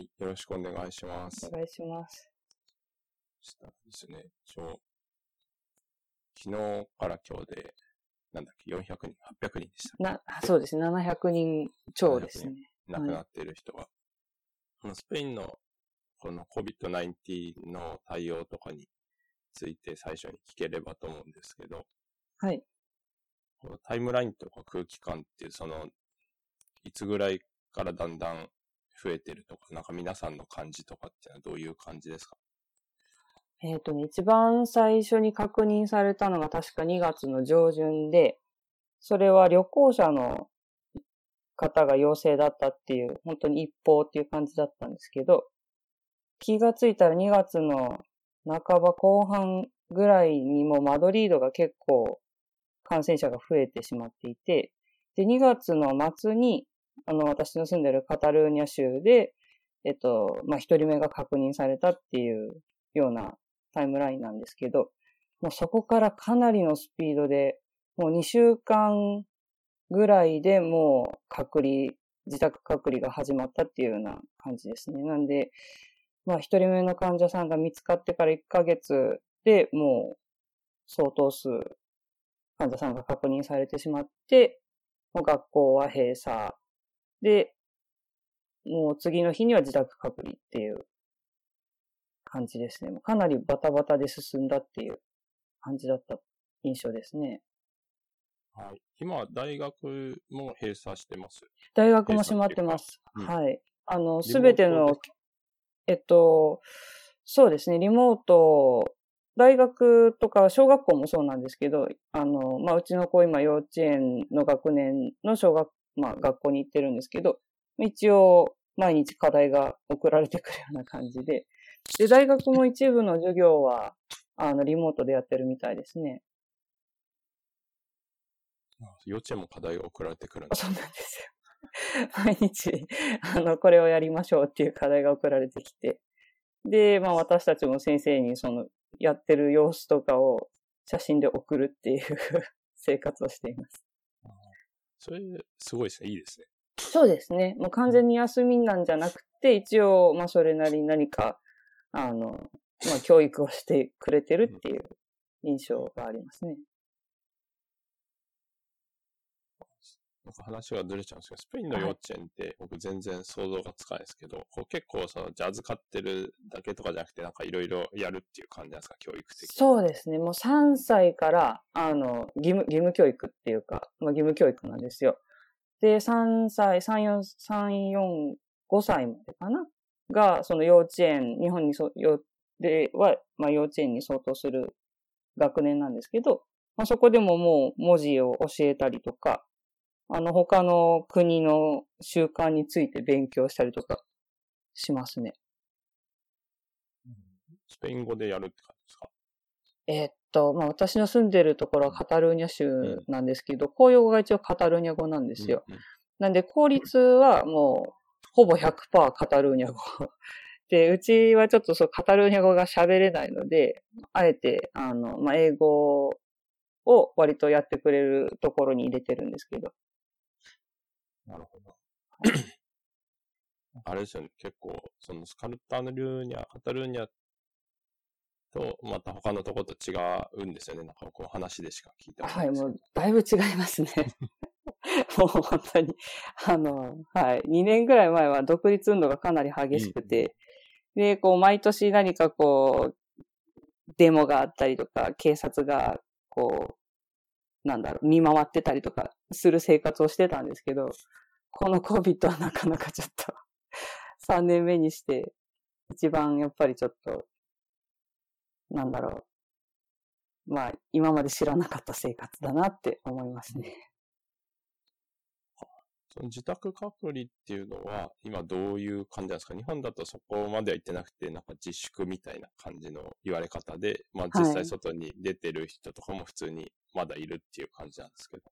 はい、よろしくお願いします。お願いします。したですね。昨日から今日で、なんだっけ、400人、800人でした。な、そうですね。700人超ですね。亡くなっている人が。このスペインのこの COVID-19 の対応とかについて最初に聞ければと思うんですけど、はい。このタイムラインとか空気感っていう、その、いつぐらいからだんだん増えてるとか、なんか皆さんの感じとかっていうのはどういう感じですか？えっ、とね、一番最初に確認されたのが確か2月の上旬で、それは旅行者の方が陽性だったっていう、本当に一方っていう感じだったんですけど、気がついたら2月の半ば後半ぐらいにもマドリードが結構感染者が増えてしまっていて、で、2月の末に、あの、私の住んでるカタルーニャ州で、えっと、まあ、一人目が確認されたっていうようなタイムラインなんですけど、もうそこからかなりのスピードで、もう2週間ぐらいでもう隔離、自宅隔離が始まったっていうような感じですね。なんで、まあ一人目の患者さんが見つかってから1ヶ月でもう相当数患者さんが確認されてしまって、もう学校は閉鎖で、もう次の日には自宅隔離っていう感じですね。もうかなりバタバタで進んだっていう感じだった印象ですね。はい。今、大学も閉鎖してます。大学も閉まってます。閉鎖はい。あの、すべてのえっと、そうですね、リモート、大学とか小学校もそうなんですけど、あの、まあ、うちの子今幼稚園の学年の小学、まあ、学校に行ってるんですけど、一応、毎日課題が送られてくるような感じで、で、大学も一部の授業は、あの、リモートでやってるみたいですね。幼稚園も課題が送られてくるんです。そうなんですよ。毎日、あの、これをやりましょうっていう課題が送られてきて。で、まあ私たちも先生にその、やってる様子とかを写真で送るっていう 生活をしています。それ、すごいですね。いいですね。そうですね。もう完全に休みなんじゃなくて、一応、まあそれなりに何か、あの、まあ教育をしてくれてるっていう印象がありますね。なんか話がずれちゃうんですけど、スペインの幼稚園って僕全然想像がつかないですけど、こう結構その、じゃあ預かってるだけとかじゃなくて、なんかいろいろやるっていう感じなんですか、教育的に。そうですね。もう3歳から、あの、義務、義務教育っていうか、まあ、義務教育なんですよ。で、3歳、3、4、3、4、5歳までかな？が、その幼稚園、日本にそ、よ、では、まあ、幼稚園に相当する学年なんですけど、まあ、そこでももう文字を教えたりとか、あの、他の国の習慣について勉強したりとかしますね。スペイン語でやるって感じですか？えーっと、まあ、私の住んでるところはカタルーニャ州なんですけど、公用語が一応カタルーニャ語なんですよ。うんうんなんで、公立はもう、ほぼ100%カタルーニャ語。で、うちはちょっとそう、カタルーニャ語が喋れないので、あえて、あの、まあ、英語を割とやってくれるところに入れてるんですけど。なるほど。あれですよね、結構、そのスカルタルーニャ、カタルーニャと、また他のとこと違うんですよね。なんかこう話でしか聞いたことなはいい、ですけど。もう、だいぶ違いますね。もう本当に、あの、はい、2年ぐらい前は独立運動がかなり激しくて、で、こう、毎年何かこう、デモがあったりとか、警察が、こう、なんだろう、見回ってたりとかする生活をしてたんですけど、この COVID はなかなかちょっと、3年目にして、一番やっぱりちょっと、なんだろう、まあ、今まで知らなかった生活だなって思いますね。その自宅隔離っていうのは、今どういう感じなんですか？日本だとそこまでは行ってなくて、なんか自粛みたいな感じの言われ方で、まあ実際はい外に出てる人とかも普通にまだいるっていう感じなんですけど。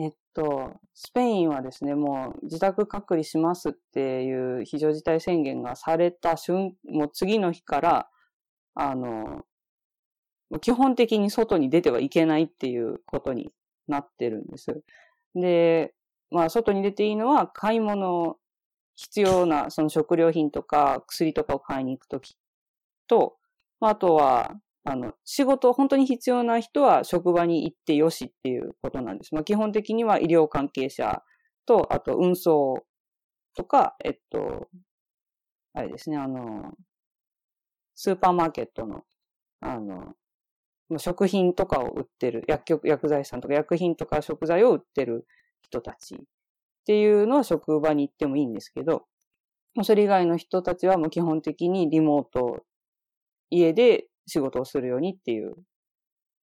えっと、スペインはですね、もう自宅隔離しますっていう非常事態宣言がされた瞬、もう次の日から、あの、基本的に外に出てはいけないっていうことになってるんです。で、まあ外に出ていいのは買い物必要なその食料品とか薬とかを買いに行くときと、まああとは、あの、仕事、本当に必要な人は職場に行ってよしっていうことなんです。まあ、基本的には医療関係者と、あと運送とか、えっと、あれですね、あの、スーパーマーケットの、あの、食品とかを売ってる、薬局、薬剤さんとか薬品とか食材を売ってる人たちっていうのは職場に行ってもいいんですけど、それ以外の人たちはもう基本的にリモート、家で仕事をするようにっていう、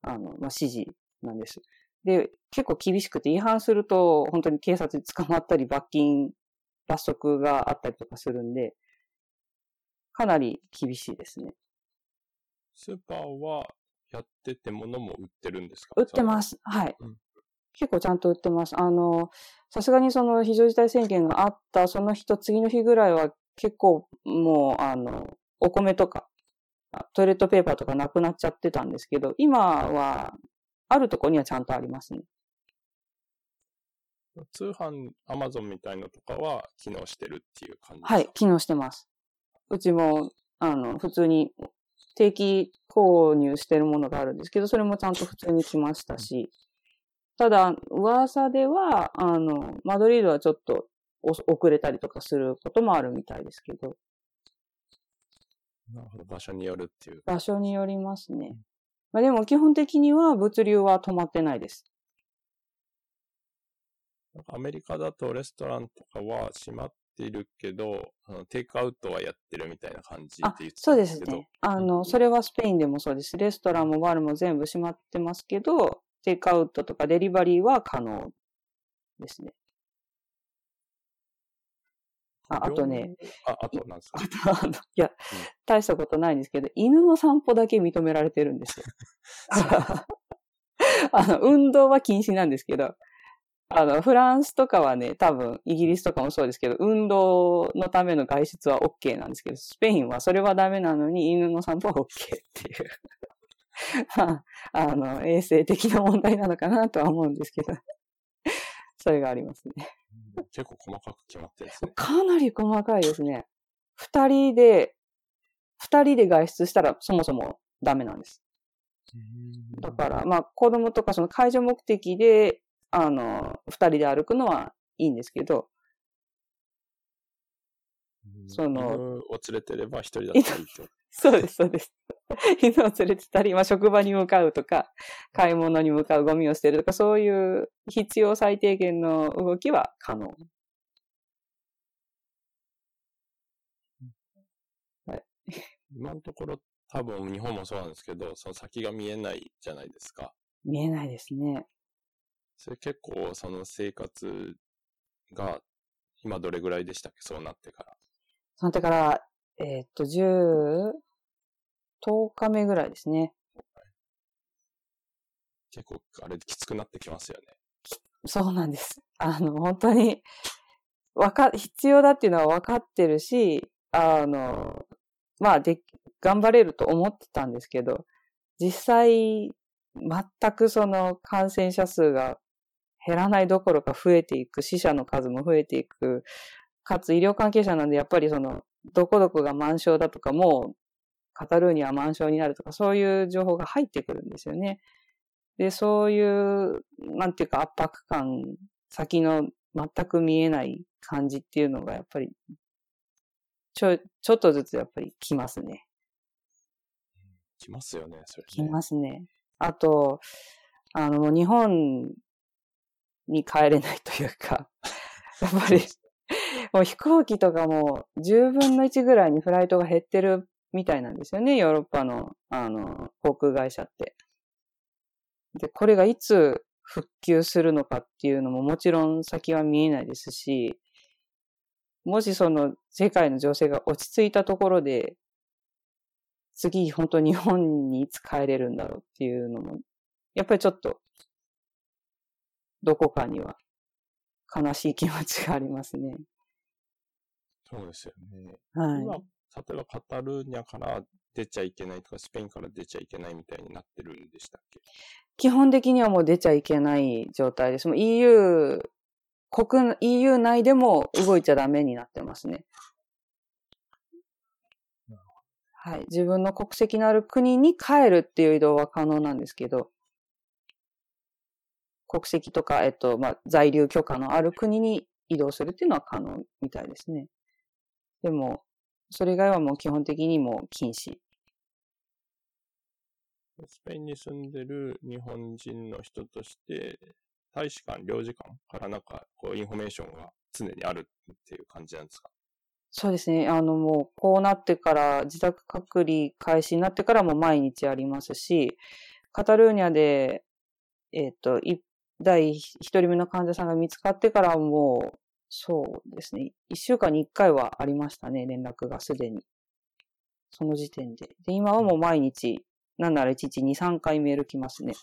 あの、まあ、指示なんです。で、結構厳しくて違反すると本当に警察に捕まったり罰金、罰則があったりとかするんで、かなり厳しいですね。スーパーはやってて物も売ってるんですか？売ってます。はい。うん、結構ちゃんと売ってます。あの、さすがにその非常事態宣言があったその日と次の日ぐらいは結構もう、あの、お米とか、トイレットペーパーとかなくなっちゃってたんですけど、今は、あるとこにはちゃんとありますね。通販、アマゾンみたいのとかは機能してるっていう感じですか？はい、機能してます。うちも、あの、普通に定期購入してるものがあるんですけど、それもちゃんと普通に来ましたし、ただ、噂では、あの、マドリードはちょっと遅れたりとかすることもあるみたいですけど。なるほど。場所によるっていう。場所によりますね。まあ、でも基本的には物流は止まってないです。アメリカだとレストランとかは閉まっているけど、あのテイクアウトはやってるみたいな感じで言ってそうですね。あの、それはスペインでもそうです。レストランもバールも全部閉まってますけど、テイクアウトとかデリバリーは可能ですね。ああとね。あ、あと何ですか？あのいや、うん、大したことないんですけど、犬の散歩だけ認められてるんですよ。あの、運動は禁止なんですけど、あの、フランスとかはね、多分、イギリスとかもそうですけど、運動のための外出は OK なんですけど、スペインはそれはダメなのに犬の散歩は OK っていう。まあ、あの、衛生的な問題なのかなとは思うんですけど、それがありますね。結構細かく決まってるんですね。かなり細かいですね。二人で、二人で外出したらそもそもダメなんです。だから、まあ、子供とかその介助目的であの、二人で歩くのはいいんですけど、その、犬を連れてれば一人だったらいいと。そうです、そうです。犬を連れてたり、まあ、職場に向かうとか、買い物に向かう、ゴミを捨てるとか、そういう必要最低限の動きは可能。はい、今のところ多分日本もそうなんですけど、その先が見えないじゃないですか。見えないですね。それ結構その生活が今どれぐらいでしたっけ？そうなってから。そうなってから、えー、っと、10、10日目ぐらいですね。結構、あれ、きつくなってきますよね。そうなんです。あの、本当に、わか、必要だっていうのは分かってるし、あの、まあ、で、頑張れると思ってたんですけど、実際、全くその感染者数が減らないどころか増えていく、死者の数も増えていく、かつ医療関係者なんでやっぱりその、どこどこが満床だとか、もう、カタルーニャは満床になるとか、そういう情報が入ってくるんですよね。で、そういう、なんていうか圧迫感、先の全く見えない感じっていうのがやっぱり、ちょ、ちょっとずつやっぱり来ますね。来ますよね、それ、ね。来ますね。あと、あの、日本に帰れないというか、やっぱり、もう飛行機とかも10分の1ぐらいにフライトが減ってるみたいなんですよね、ヨーロッパの、あの、航空会社って。で、これがいつ復旧するのかっていうのももちろん先は見えないですし、もしその世界の情勢が落ち着いたところで、次本当日本にいつ帰れるんだろうっていうのも、やっぱりちょっとどこかには悲しい気持ちがありますね。そうですよね。はい。今、例えばカタルーニャから出ちゃいけないとか、スペインから出ちゃいけないみたいになってるんでしたっけ？基本的にはもう出ちゃいけない状態です。もう EU 国、EU 内でも動いちゃダメになってますね。はい。自分の国籍のある国に帰るっていう移動は可能なんですけど、国籍とか、えっと、まあ、在留許可のある国に移動するっていうのは可能みたいですね。でも、それ以外はもう基本的にもう禁止。スペインに住んでる日本人の人として、大使館、領事館からなんか、こう、インフォメーションが常にあるっていう感じなんですか？そうですね。あの、もう、こうなってから、自宅隔離開始になってからも毎日ありますし、カタルーニャで、えっ、と、第一人目の患者さんが見つかってからもう、そうですね。一週間に一回はありましたね、連絡がすでに。その時点で。で、今はもう毎日、なんなら1日2、3回メール来ますね。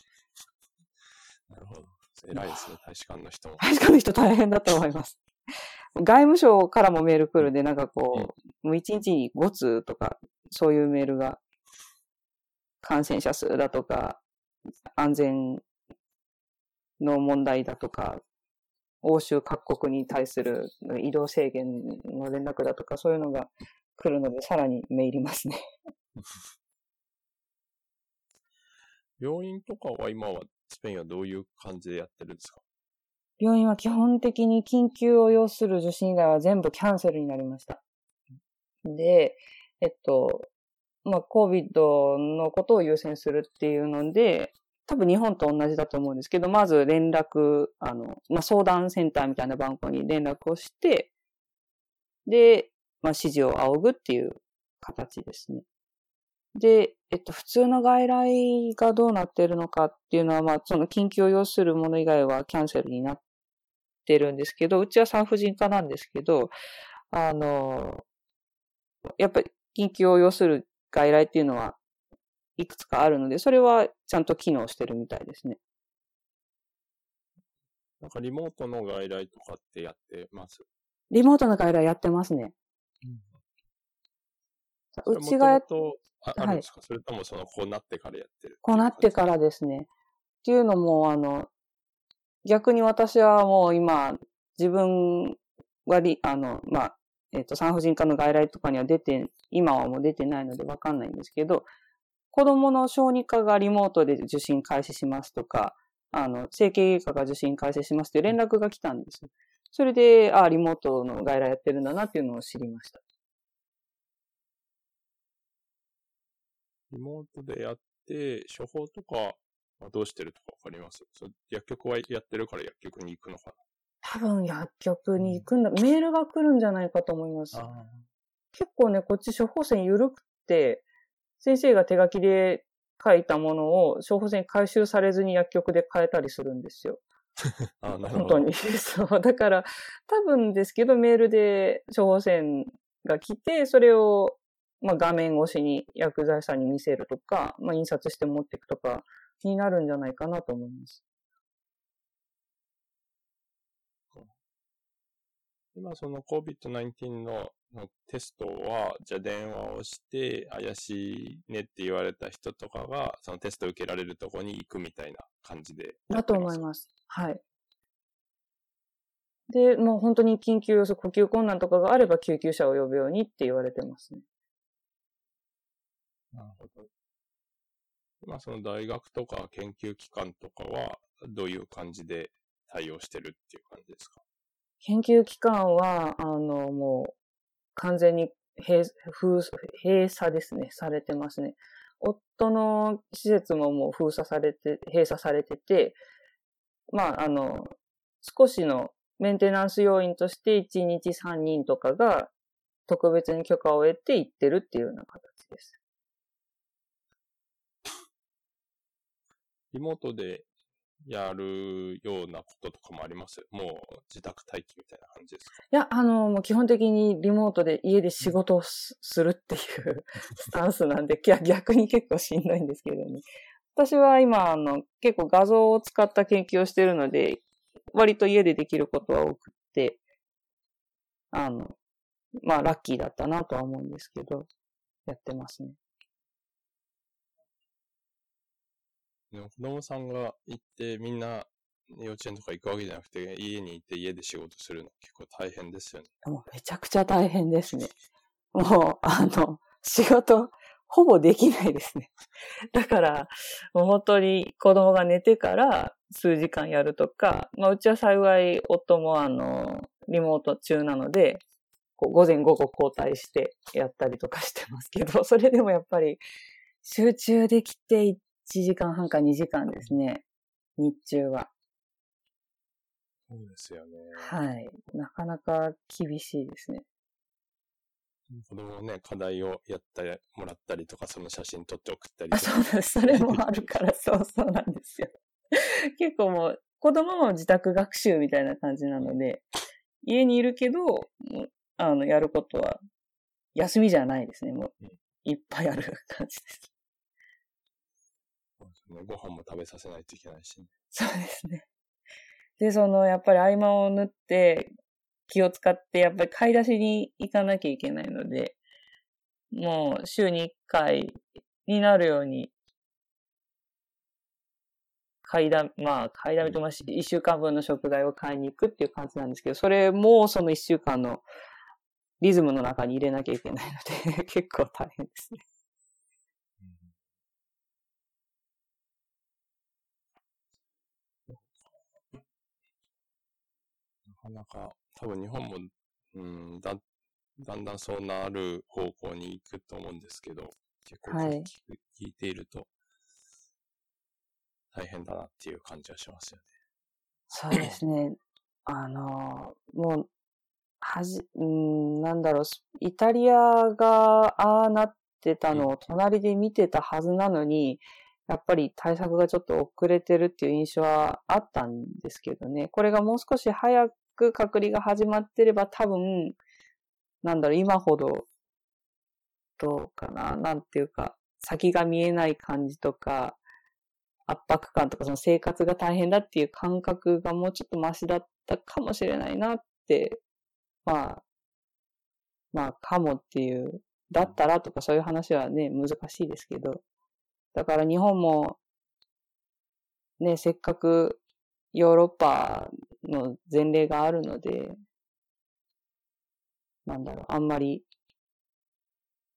なるほど。偉いですね、大使館の人も。大使館の人大変だと思います。外務省からもメール来るんで、なんかこう、もう1日に5通とか、そういうメールが、感染者数だとか、安全の問題だとか、欧州各国に対する移動制限の連絡だとか、そういうのが来るので、さらにメーりますね。病院とかは今はスペインはどういう感じでやってるんですか？病院は基本的に緊急を要する受診以外は全部キャンセルになりました。で、えっと、まあ、COVID のことを優先するっていうので、多分日本と同じだと思うんですけど、まず連絡、あの、まあ、相談センターみたいな番号に連絡をして、で、まあ、指示を仰ぐっていう形ですね。で、えっと、普通の外来がどうなってるのかっていうのは、まあ、その緊急を要するもの以外はキャンセルになってるんですけど、うちは産婦人科なんですけど、あの、やっぱり緊急を要する外来っていうのはいくつかあるので、それはちゃんと機能してるみたいですね。なんかリモートの外来とかってやってます？リモートの外来やってますね。うん、うちがやっああるんですか、はい、それともその、こうなってからやってるこうなってからですね。っていうのも、あの、逆に私はもう今、自分はり、あの、まあ、えっ、ー、と、産婦人科の外来とかには出て、今はもう出てないのでわかんないんですけど、子供の小児科がリモートで受診開始しますとか、あの、整形外科が受診開始しますという連絡が来たんです。それで、ああ、リモートの外来やってるんだなっていうのを知りました。リモートでやって、処方とかはどうしてるとかわかります？薬局はやってるから薬局に行くのかな？多分薬局に行くんだ。メールが来るんじゃないかと思います。結構ね、こっち処方箋緩くて、先生が手書きで書いたものを処方箋回収されずに薬局で変えたりするんですよ。あなるほど本当に。そう。だから、多分ですけど、メールで処方箋が来て、それを、まあ、画面越しに薬剤師さんに見せるとか、まあ、印刷して持っていくとか、になるんじゃないかなと思います。今その COVID-19 のテストは、じゃあ電話をして、怪しいねって言われた人とかが、そのテスト受けられるところに行くみたいな感じで。だと思います。はい。で、もう本当に緊急要素、呼吸困難とかがあれば救急車を呼ぶようにって言われてますね。なるほど。今その大学とか研究機関とかは、どういう感じで対応してるっていう感じですか？研究機関は、あの、もう、完全に閉閉鎖ですね、されてますね。夫の施設ももう封鎖されて、閉鎖されてて、まあ、あの、少しのメンテナンス要員として1日3人とかが特別に許可を得て行ってるっていうような形です。リモートでやるようなこととかもあります？もう自宅待機みたいな感じですか？いや、あの、もう基本的にリモートで家で仕事をす るっていうスタンスなんで、逆に結構しんどいんですけどね。私は今、あの、結構画像を使った研究をしてるので、割と家でできることは多くて、あの、まあ、ラッキーだったなとは思うんですけど、やってますね。子供さんが行ってみんな幼稚園とか行くわけじゃなくて、家にいて家で仕事するの結構大変ですよね。もうめちゃくちゃ大変ですね。もう、あの、仕事、ほぼできないですね。だから、もう本当に子供が寝てから数時間やるとか、まあうちは幸い夫もあの、リモート中なので、午前午後交代してやったりとかしてますけど、それでもやっぱり集中できて1時間半か2時間ですね。日中は。そうですよね。はい。なかなか厳しいですね。子供のね、課題をやったりもらったりとか、その写真撮って送ったりあ、とか。そうです。それもあるから、そうそうなんですよ。結構もう、子供も自宅学習みたいな感じなので、家にいるけど、あの、やることは、休みじゃないですね。もううん、いっぱいある感じです。ねご飯も食べさせないといけないし、ね。そうですね。で、その、やっぱり合間を縫って、気を使って、やっぱり買い出しに行かなきゃいけないので、もう週に1回になるように、買いだ、まあ、買いだめと、まあ、し1週間分の食材を買いに行くっていう感じなんですけど、それもその1週間のリズムの中に入れなきゃいけないので、結構大変ですね。なかなか、多分日本も、うん、だ、だんだんそうなる方向に行くと思うんですけど、結構はい聞いていると、大変だなっていう感じはしますよね。そうですね。あの、もう、はじ、うん、なんだろう、スイタリアがああなってたのを隣で見てたはずなのに、やっぱり対策がちょっと遅れてるっていう印象はあったんですけどね。これがもう少し早く隔離が始まってれば多分、なんだろう、今ほど、どうかな、なんていうか、先が見えない感じとか、圧迫感とかその生活が大変だっていう感覚がもうちょっとマシだったかもしれないなって、まあ、まあ、かもっていう、だったらとかそういう話はね、難しいですけど、だから日本も、ね、せっかくヨーロッパの前例があるので、なんだろう、あんまり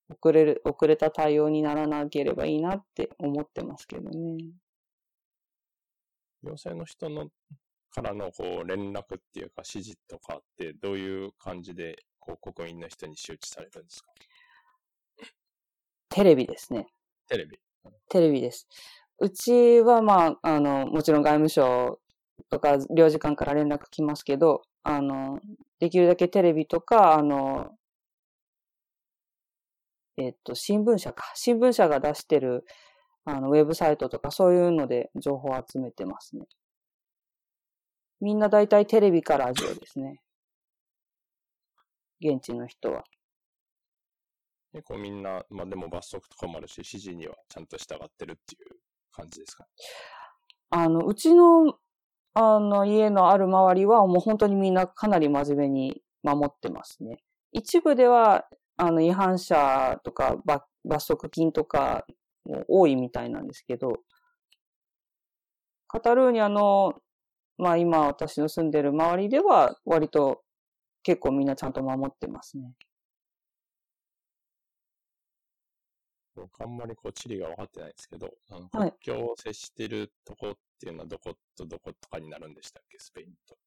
遅れる、遅れた対応にならなければいいなって思ってますけどね。行政の人のからのこう連絡っていうか指示とかってどういう感じでこう国民の人に周知されるんですか？テレビですね。テレビ。テレビです。うちは、まあ、あの、もちろん外務省とか領事館から連絡来ますけど、あの、できるだけテレビとか、あの、えっと、新聞社か。新聞社が出してる、あの、ウェブサイトとかそういうので情報を集めてますね。みんな大体テレビかラジオですね。現地の人は。結構みんな、まあでも罰則とかもあるし、指示にはちゃんと従ってるっていう感じですかあの、うちの、あの、家のある周りはもう本当にみんなかなり真面目に守ってますね。一部では、あの、違反者とか罰罰則金とかも多いみたいなんですけど、カタルーニャの、まあ今私の住んでる周りでは割と結構みんなちゃんと守ってますね。僕あんまりこう地理が分かってないんですけど、あのはい国境を接してるとこっていうのはどことどことかになるんでしたっけ、スペインと。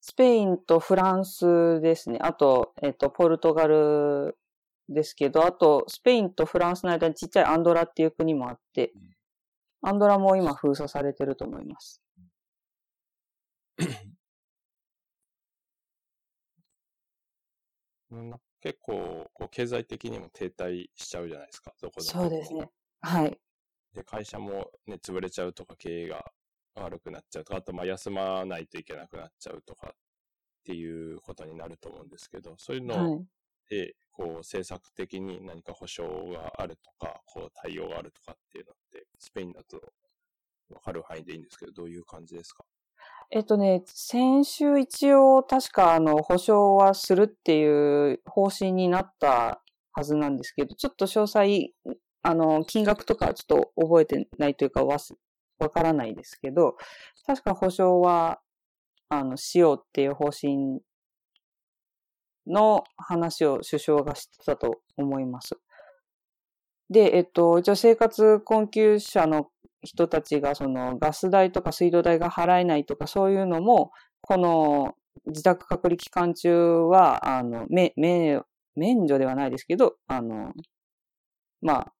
スペインとフランスですね。あと、えっと、ポルトガルですけど、あと、スペインとフランスの間にちっちゃいアンドラっていう国もあって、アンドラも今封鎖されてると思います。うん結構こう経済的にも停滞しちゃうじゃないですか、どこでもそうですね。はい。で、会社もね、潰れちゃうとか、経営が悪くなっちゃうとか、あと、まあ、休まないといけなくなっちゃうとかっていうことになると思うんですけど、そういうのはい。で、こう、政策的に何か保障があるとか、こう、対応があるとかっていうのって、スペインだとわかる範囲でいいんですけど、どういう感じですか？えっとね、先週一応確かあの保証はするっていう方針になったはずなんですけど、ちょっと詳細、あの、金額とかちょっと覚えてないというか忘わからないですけど、確か保証は、あの、しようっていう方針の話を首相がしてたと思います。で、えっと、一応生活困窮者の人たちがそのガス代とか水道代が払えないとかそういうのも、この自宅隔離期間中は、あの、め、め、免除ではないですけど、あの、まあ、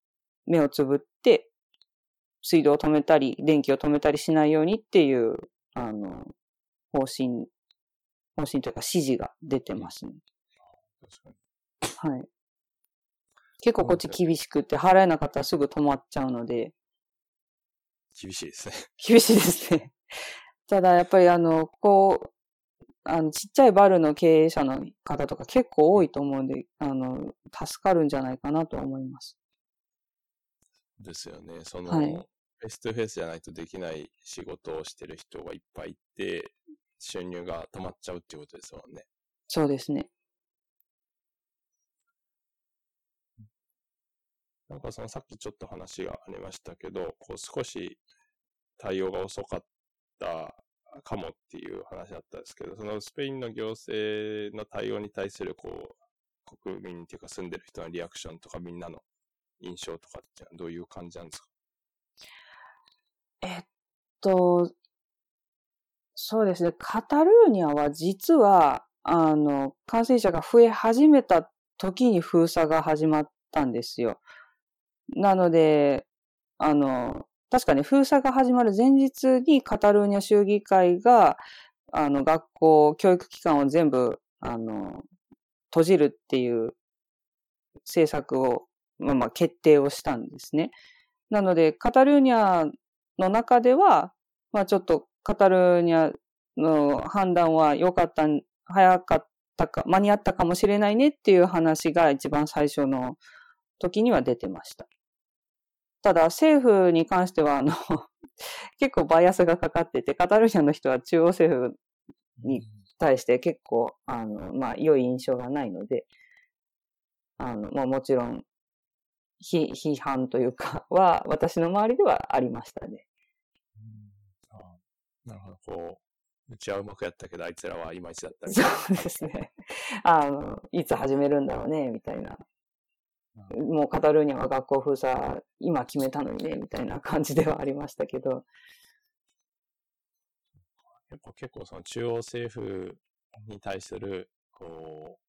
目をつぶって、水道を止めたり、電気を止めたりしないようにっていう、あの、方針、方針というか指示が出てますね。はい。結構こっち厳しくて、払えなかったらすぐ止まっちゃうので。厳しいですね。厳しいですね。ただやっぱりあの、こう、あの、ちっちゃいバルの経営者の方とか結構多いと思うんで、あの、助かるんじゃないかなと思います。ですよね。その、はい、 face to face じゃないとできない仕事をしてる人がいっぱいいて、収入が止まっちゃうっていうことですもんね。そうですね。なんかそのさっきちょっと話がありましたけど、こう少し対応が遅かったかもっていう話だったんですけど、そのスペインの行政の対応に対するこう、国民っていうか住んでる人のリアクションとかみんなの印象とかってどういう感じなんですか？えっと、そうですね。カタルーニャは実は、あの、感染者が増え始めた時に封鎖が始まったんですよ。なので、あの、確かに封鎖が始まる前日にカタルーニャ州議会が、あの、学校、教育機関を全部、あの、閉じるっていう政策を、まあまあ決定をしたんですね。なので、カタルーニャの中では、まあちょっとカタルーニャの判断は良かった、早かったか、間に合ったかもしれないねっていう話が一番最初の時には出てました。ただ政府に関しては、あの 結構バイアスがかかってて、カタルーニャの人は中央政府に対して結構、あの、まあ、良い印象がないので、あの、まあ、もちろん、批批判というかは、私の周りではありましたね。あなるほど。こう、うちはうまくやったけど、あいつらはいまいちだったみたいな。そうですね。あの、いつ始めるんだろうね、みたいなもうカタルーニャは学校封鎖、今決めたのにね、みたいな感じではありましたけど。結構、結構その中央政府に対する、こう、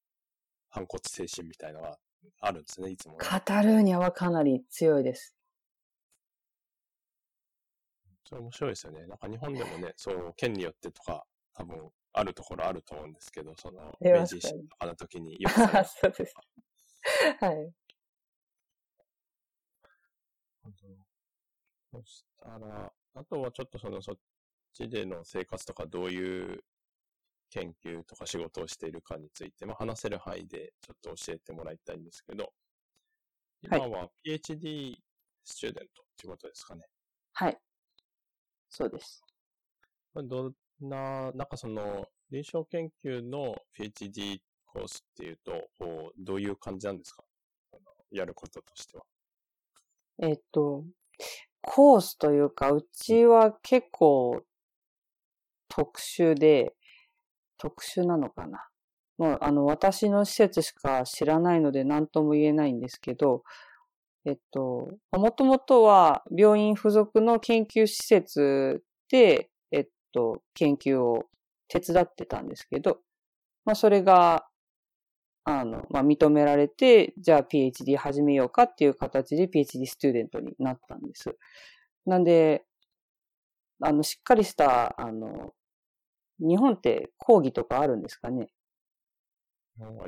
反骨精神みたいなのはあるんですね、いつも、ね。カタルーニャはかなり強いです。それ面白いですよね。なんか日本でもね、そう、県によってとか、多分あるところあると思うんですけど、その、明治維新とかの時によく そうです。はい。そしたら、あとはちょっとそのそっちでの生活とかどういう研究とか仕事をしているかについて、まあ、話せる範囲でちょっと教えてもらいたいんですけど、今は PhD スチューデントっていうことですかね。はい。そうです。どんな、なんかその、臨床研究の PhD コースっていうと、どういう感じなんですか？やることとしては。えっと、コースというか、うちは結構特殊で、特殊なのかな？もう、あの、私の施設しか知らないので何とも言えないんですけど、えっと、もともとは病院付属の研究施設で、えっと、研究を手伝ってたんですけど、まあ、それがあの、まあ、認められて、じゃあ PhD 始めようかっていう形で PhD スチューデントになったんです。なんで、あの、しっかりした、あの、日本って講義とかあるんですかね？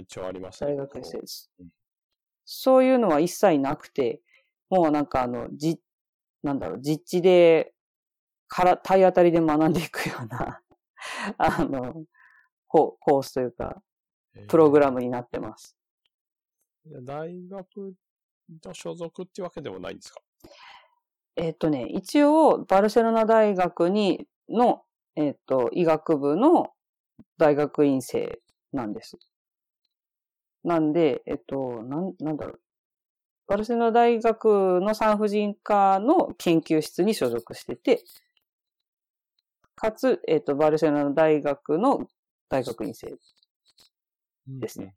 一応ありますね。大学生です。そういうのは一切なくて、もうなんかあの、じ、なんだろう、実地で、から、体当たりで学んでいくような あの、コースというか、プログラムになってます。大学の所属っていうわけでもないんですか？えっ、とね、一応、バルセロナ大学に、の、えっ、と、医学部の大学院生なんです。なんで、えっ、と、なん、なんだろう。バルセロナ大学の産婦人科の研究室に所属してて、かつ、えっ、ー、と、バルセロナ大学の大学院生ですね。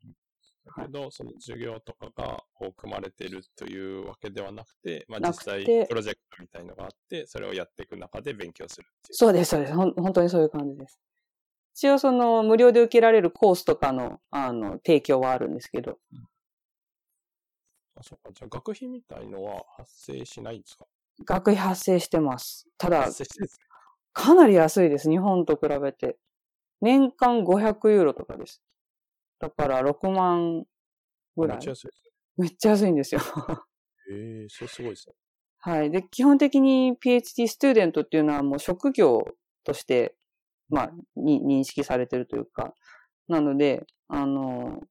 だけど、その授業とかがこう組まれているというわけではなくて、まあ実際プロジェクトみたいのがあって、それをやっていく中で勉強するそうです、そうです。ほん本当にそういう感じです。一応その無料で受けられるコースとかの、あの、提供はあるんですけど。うん、あ、そうか。じゃあ学費みたいのは発生しないんですか？学費発生してます。ただ、か？なり安いです。日本と比べて。年間500ユーロとかです。だから6万ぐらい。めっちゃ安いです。めっちゃ安いんですよ。ええー、それすごいですね。はい。で、基本的に PhD スチューデントっていうのはもう職業として、まあ、に認識されてるというか、なので、あの、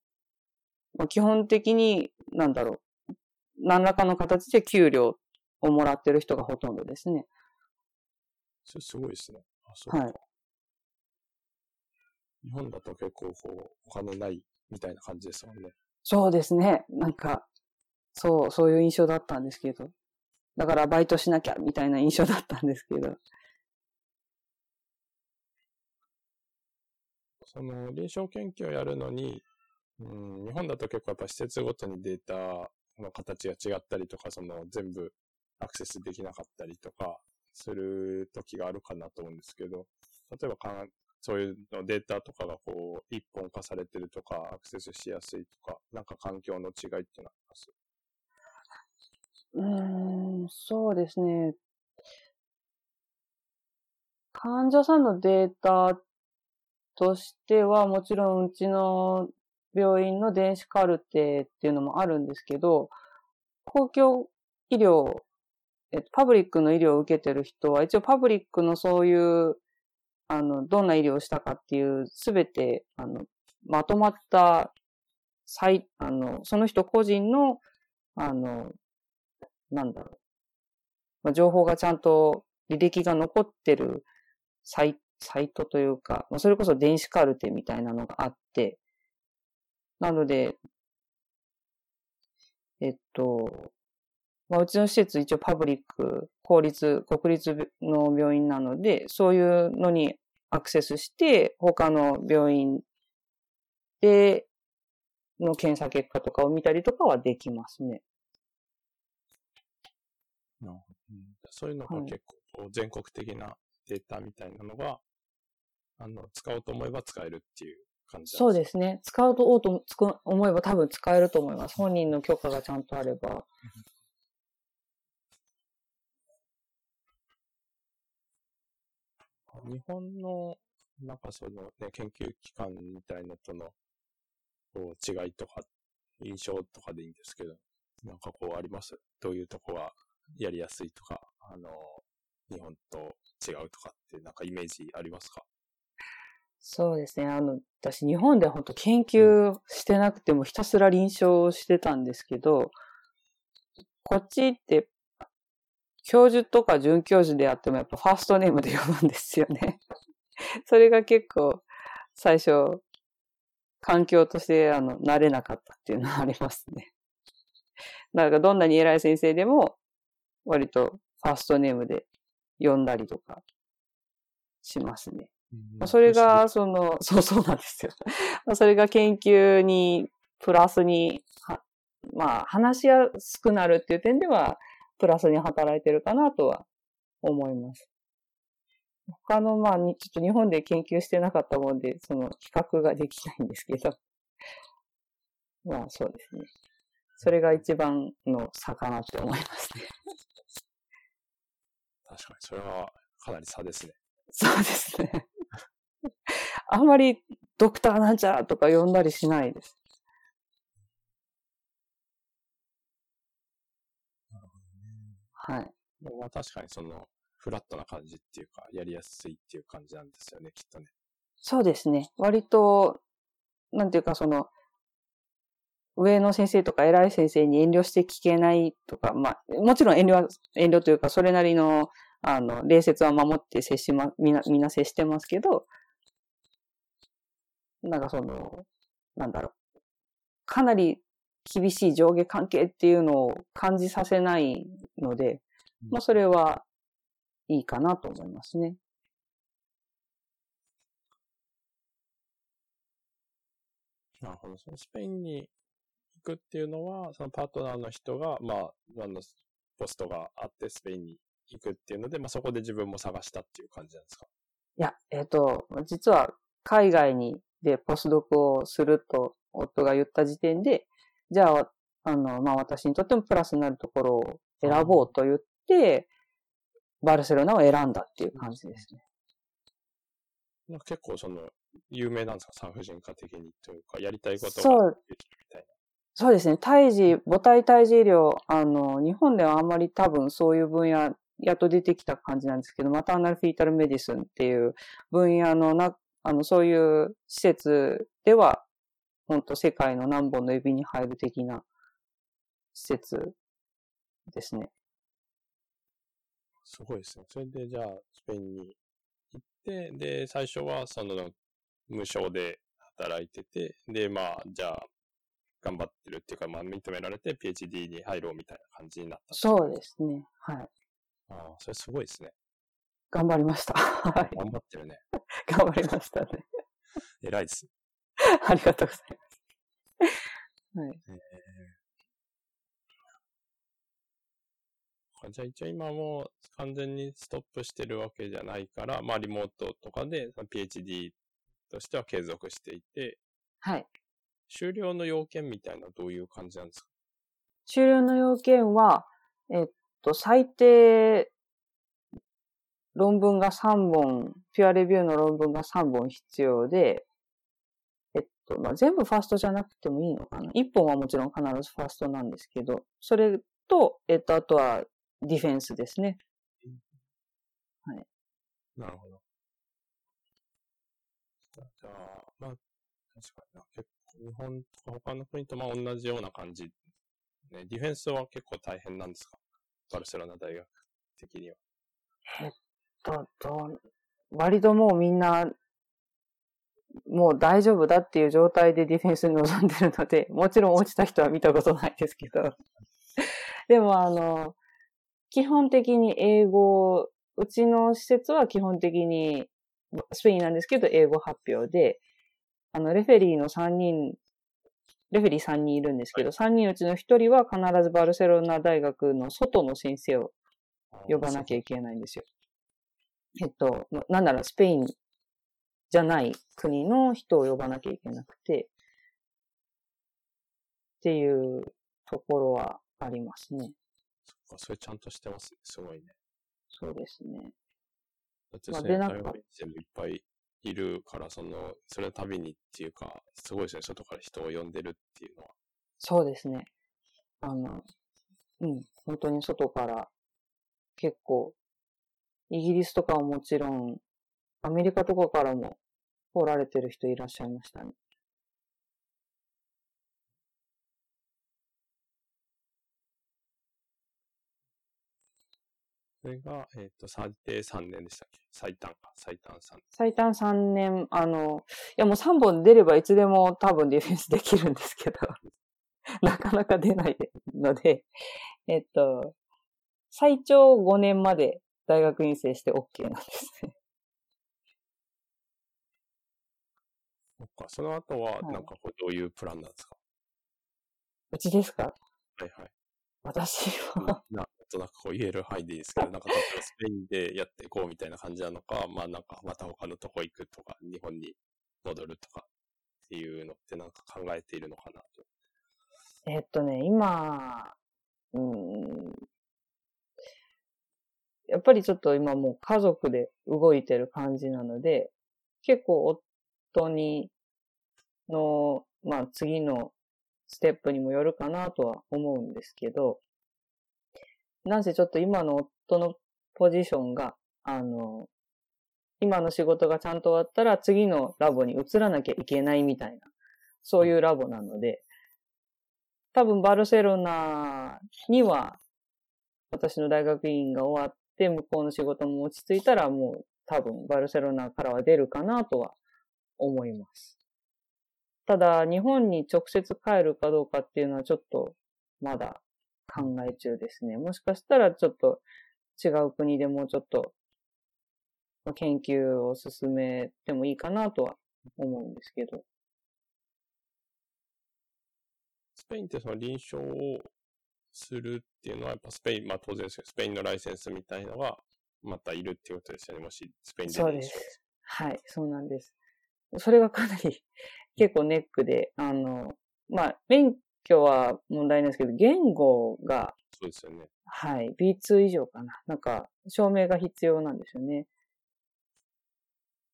基本的に、なんだろう、何らかの形で給料をもらってる人がほとんどですね。それすごいですね。あ、そうはい。日本だと結構こう、お金ないみたいな感じですもんね。そうですね。なんか、そう、そういう印象だったんですけど。だからバイトしなきゃみたいな印象だったんですけど。その臨床研究をやるのに、うん、日本だと結構やっぱ施設ごとにデータの形が違ったりとか、その全部アクセスできなかったりとかする時があるかなと思うんですけど、例えばかんそういうのデータとかがこう一本化されてるとか、アクセスしやすいとか、なんか環境の違いってなります？うん、そうですね。患者さんのデータとしては、もちろんうちの病院の電子カルテっていうのもあるんですけど、公共医療、パブリックの医療を受けてる人は、一応パブリックのそういう、あの、どんな医療をしたかっていう、すべて、あの、まとまった、最、あの、その人個人の、あの、なんだろう。情報がちゃんと履歴が残ってるサイサイトというか、それこそ電子カルテみたいなのがあって、なので、えっと、まあ、うちの施設一応パブリック、公立、国立の病院なので、そういうのにアクセスして、他の病院での検査結果とかを見たりとかはできますね。そういうのが結構全国的なデータみたいなのがあの、使おうと思えば使えるっていう感じそうですね。使うとと思えば多分使えると思います。本人の許可がちゃんとあれば。日本の、なんかそのね、研究機関みたいのとの、こう、違いとか、印象とかでいいんですけど、なんかこうあります？どういうとこがやりやすいとか、あの、日本と違うとかってなんかイメージありますか？そうですね。あの、私、日本では本当研究してなくてもひたすら臨床してたんですけど、こっちって、教授とか准教授であってもやっぱファーストネームで呼ぶんですよね。それが結構、最初、環境としてあの慣れなかったっていうのはありますね。だからどんなに偉い先生でも、割とファーストネームで呼んだりとかしますね。それが、その、そうそうなんですよ。それが研究に、プラスに、まあ、話しやすくなるっていう点では、プラスに働いてるかなとは思います。他の、まあ、ちょっと日本で研究してなかったもんで、その比較ができないんですけど。まあ、そうですね。それが一番の差かなって思いますね。確かに、それはかなり差ですね。そうですね。あんまりドクターなんちゃとか呼んだりしないです。なるほどね。はい。まあ確かにその、フラットな感じっていうか、やりやすいっていう感じなんですよね、きっとね。そうですね。割と、なんていうかその、上の先生とか偉い先生に遠慮して聞けないとか、まあ、もちろん遠慮は、遠慮というか、それなりの、あの、礼節は守って接しま、みんな、みんな接してますけど、なんかその、なんだろう。かなり厳しい上下関係っていうのを感じさせないので、まあそれはいいかなと思いますね。なるほど。そのスペインに行くっていうのは、そのパートナーの人が、まあ、あの、ポストがあってスペインに行くっていうので、まあそこで自分も探したっていう感じなんですか？いや、えっ、ー、と、実は海外にでポスドクをすると夫が言った時点で、じゃあ、あの、まあ私にとってもプラスになるところを選ぼうと言って、バルセロナを選んだっていう感じですね。結構その、有名なんですか？産婦人科的にというか、やりたいことがそうみたいな。そうですね。胎児、母体胎児医療、あの、日本ではあんまり多分そういう分野、やっと出てきた感じなんですけど、マターナルフィータルメディスンっていう分野のな、あの、そういう施設では、本当世界の何本の指に入る的な施設ですね。すごいですね。それでじゃあ、スペインに行って、で、最初はその無償で働いてて、で、まあ、じゃあ、頑張ってるっていうか、まあ、認められて PhD に入ろうみたいな感じになった。そうですね。はい。ああ、それすごいですね。頑張りました。はい。頑張ってるね。頑張りましたね。偉いです。ありがとうございます。はい。えー、じゃあ一応今も完全にストップしてるわけじゃないから、まあリモートとかで PhD としては継続していて、はい。終了の要件みたいなどういう感じなんですか？終了の要件は、えっと、最低論文が3本、ピュアレビューの論文が3本必要で、えっと、まあ、全部ファーストじゃなくてもいいのかな。1本はもちろん必ずファーストなんですけど、それと、えっと、あとはディフェンスですね。はい。なるほど。じゃあ、まあ、確かにな。結構、日本とか他の国とまあ同じような感じ。ね、ディフェンスは結構大変なんですか？バルセロナ大学的には。えっと、ど割ともうみんな、もう大丈夫だっていう状態でディフェンスに臨んでるので、もちろん落ちた人は見たことないですけど。でもあの、基本的に英語、うちの施設は基本的にスペインなんですけど、英語発表で、あの、レフェリーの3人、レフェリー3人いるんですけど、3人うちの1人は必ずバルセロナ大学の外の先生を呼ばなきゃいけないんですよ。えっと、なんならスペインじゃない国の人を呼ばなきゃいけなくて、っていうところはありますね。そっか、それちゃんとしてますね。すごいね。そうですね。だって先輩が全部いっぱいいるから、その、それのたびにっていうか、すごいですね。外から人を呼んでるっていうのは。そうですね。あの、うん、本当に外から結構、イギリスとかはもちろん、アメリカとかからも来られてる人いらっしゃいましたね。それが、えっ、ー、と、最低3年でしたっけ？最短か、最短3年。最短3年、あの、いやもう3本出ればいつでも多分ディフェンスできるんですけど、なかなか出ないので、えっと、最長5年まで大学院生して OK なんですね。そっか、その後は、なんかどういうプランなんですか、うちですか？はいはい。私はとなくこう言える範囲でいいですけど、なんかスペインでやっていこうみたいな感じなのか、まあなんかまた他のとこ行くとか、日本に戻るとかっていうのってなんか考えているのかなと。えっとね、今、うん、やっぱりちょっと今もう家族で動いてる感じなので、結構夫にの、まあ次のステップにもよるかなとは思うんですけど、なんせちょっと今の夫のポジションが、あの、今の仕事がちゃんと終わったら次のラボに移らなきゃいけないみたいな、そういうラボなので、多分バルセロナには私の大学院が終わってて向こうの仕事も落ち着いたらもう多分バルセロナからは出るかなとは思います。ただ、日本に直接帰るかどうかっていうのはちょっとまだ考え中ですね。もしかしたらちょっと違う国でもうちょっと研究を進めてもいいかなとは思うんですけど。スペインってその臨床をするっていうのは、やっぱスペイン、まあ当然ですけど、スペインのライセンスみたいのがまたいるっていうことですよね。もしスペインでそうです。はい、そうなんです。それがかなり結構ネックで、あの、まあ、免許は問題ないですけど、言語が、そうですよね。はい、B2 以上かな。なんか、証明が必要なんですよね。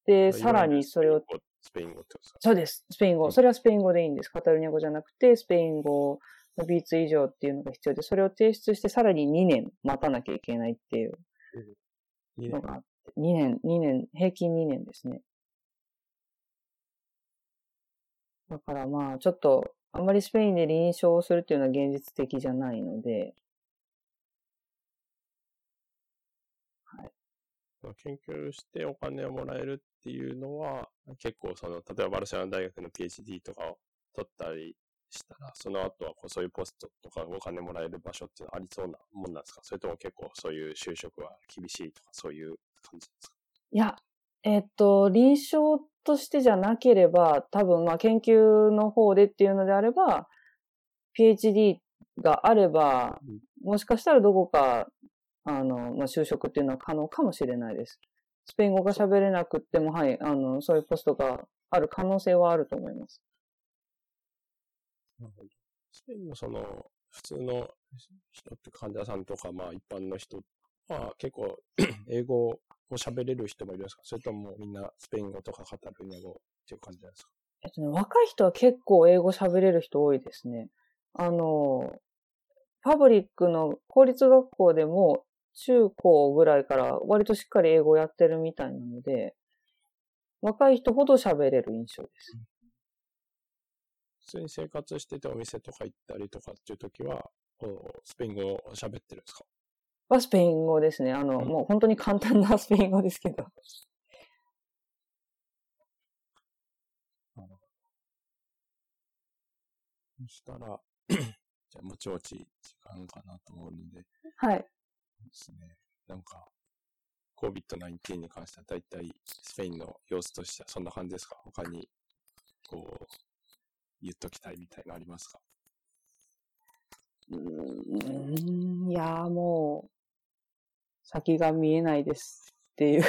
で、さらにそれを、スペイン語ってことですか？そうです。スペイン語。それはスペイン語でいいんです。カタルニア語じゃなくて、スペイン語の B2 以上っていうのが必要で、それを提出してさらに2年待たなきゃいけないっていう2年。のがあって、2年、2年、平均2年ですね。だからまあ、ちょっと、あんまりスペインで臨床をするっていうのは現実的じゃないので、研究してお金をもらえるっていうのは、結構その、例えばバルセロナ大学の PhD とかを取ったりしたら、その後はこうそういうポストとかお金もらえる場所っていうのはありそうなもんなんですか？それとも結構そういう就職は厳しいとかそういう感じですか？いや、えっと、臨床としてじゃなければ、多分まあ研究の方でっていうのであれば、PhD があれば、もしかしたらどこか、あの、まあ、就職っていうのは可能かもしれないです。スペイン語が喋れなくっても、はい、あの、そういうポストがある可能性はあると思います。スペインのその、普通の人って患者さんとか、まあ一般の人は結構 英語を喋れる人もいるんですか？それともみんなスペイン語とかカタルーニア語っていう感じなんですか？えっとね、若い人は結構英語喋れる人多いですね。あの、パブリックの公立学校でも中高ぐらいから割としっかり英語やってるみたいなので、若い人ほど喋れる印象です。普通に生活しててお店とか行ったりとかっていう時は、スペイン語を喋ってるんですか？はスペイン語ですね。あの、うんもう本当に簡単なスペイン語ですけど。そしたら、じゃあ、もちもち時間かなと思うので、はい。ですね。なんか、COVID-19 に関しては大体スペインの様子としてはそんな感じですか？他に、こう、言っときたいみたいなのありますか？うーん、いやーもう、先が見えないですっていう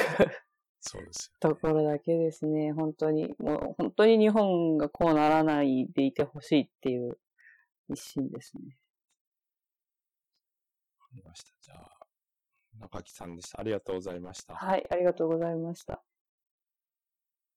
そうですところだけですね。本当に、もう本当に日本がこうならないでいてほしいっていう一心ですね。わかりました。じゃあ、中木さんでした。ありがとうございました。はい、ありがとうございました。